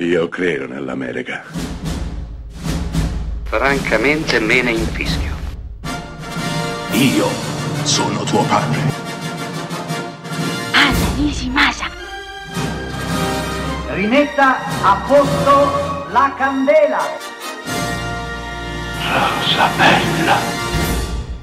Io credo nell'America. Francamente me ne infischio. Io sono tuo padre. Anna Nishimasa. Rimetta a posto la candela. Rosa bella.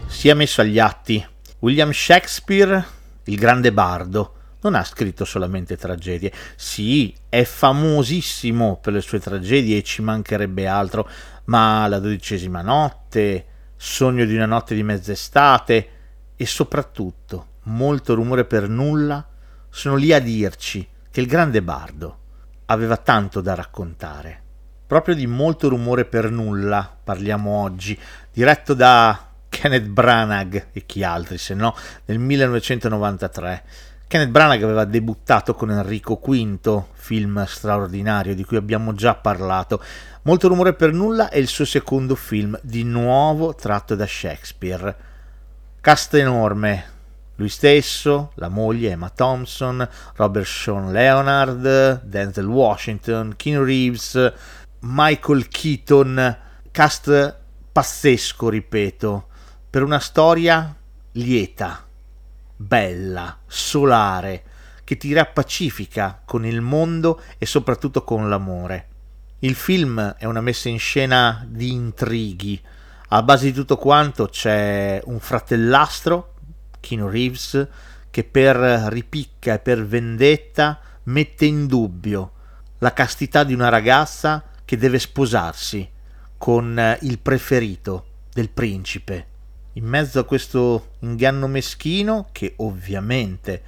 Si è messo agli atti. William Shakespeare, il grande bardo, non ha scritto solamente tragedie. Sì, è famosissimo per le sue tragedie e ci mancherebbe altro, ma La dodicesima notte, Sogno di una notte di mezz'estate e soprattutto Molto rumore per nulla sono lì a dirci che il grande bardo aveva tanto da raccontare. Proprio di Molto rumore per nulla parliamo oggi, diretto da Kenneth Branagh e chi altri se no nel 1993 Kenneth Branagh aveva debuttato con Enrico V, film straordinario di cui abbiamo già parlato. Molto rumore per nulla è il suo secondo film, di nuovo tratto da Shakespeare. Cast enorme, lui stesso, la moglie Emma Thompson, Robert Sean Leonard, Denzel Washington, Keanu Reeves, Michael Keaton, cast pazzesco, ripeto, per una storia lieta bella, solare, che ti rappacifica con il mondo e soprattutto con l'amore. Il film è una messa in scena di intrighi. A base di tutto quanto c'è un fratellastro, Keanu Reeves, che per ripicca e per vendetta mette in dubbio la castità di una ragazza che deve sposarsi con il preferito del principe in mezzo a questo inganno meschino che ovviamente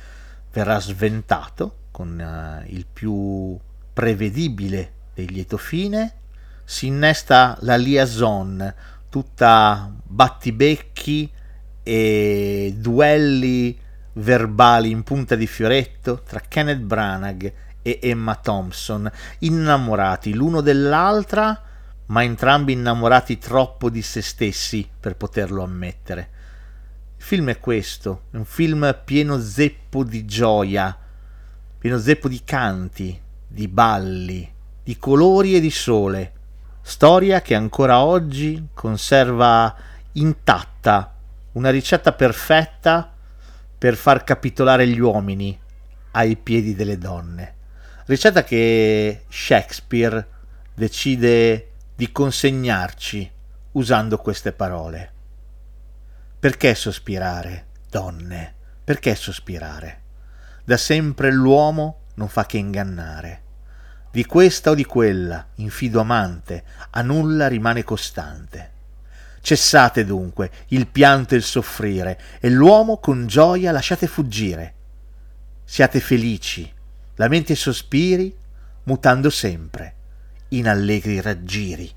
verrà sventato con uh, il più prevedibile dei lieto fine, si innesta la liaison tutta battibecchi e duelli verbali in punta di fioretto tra Kenneth Branagh e Emma Thompson, innamorati l'uno dell'altra ma entrambi innamorati troppo di se stessi per poterlo ammettere. Il film è questo, è un film pieno zeppo di gioia, pieno zeppo di canti, di balli, di colori e di sole. Storia che ancora oggi conserva intatta una ricetta perfetta per far capitolare gli uomini ai piedi delle donne. Ricetta che Shakespeare decide di consegnarci usando queste parole. Perché sospirare, donne? Perché sospirare? Da sempre l'uomo non fa che ingannare. Di questa o di quella, infido amante, a nulla rimane costante. Cessate dunque il pianto e il soffrire, e l'uomo con gioia lasciate fuggire. Siate felici, lamenti e sospiri, mutando sempre in allegri raggiri.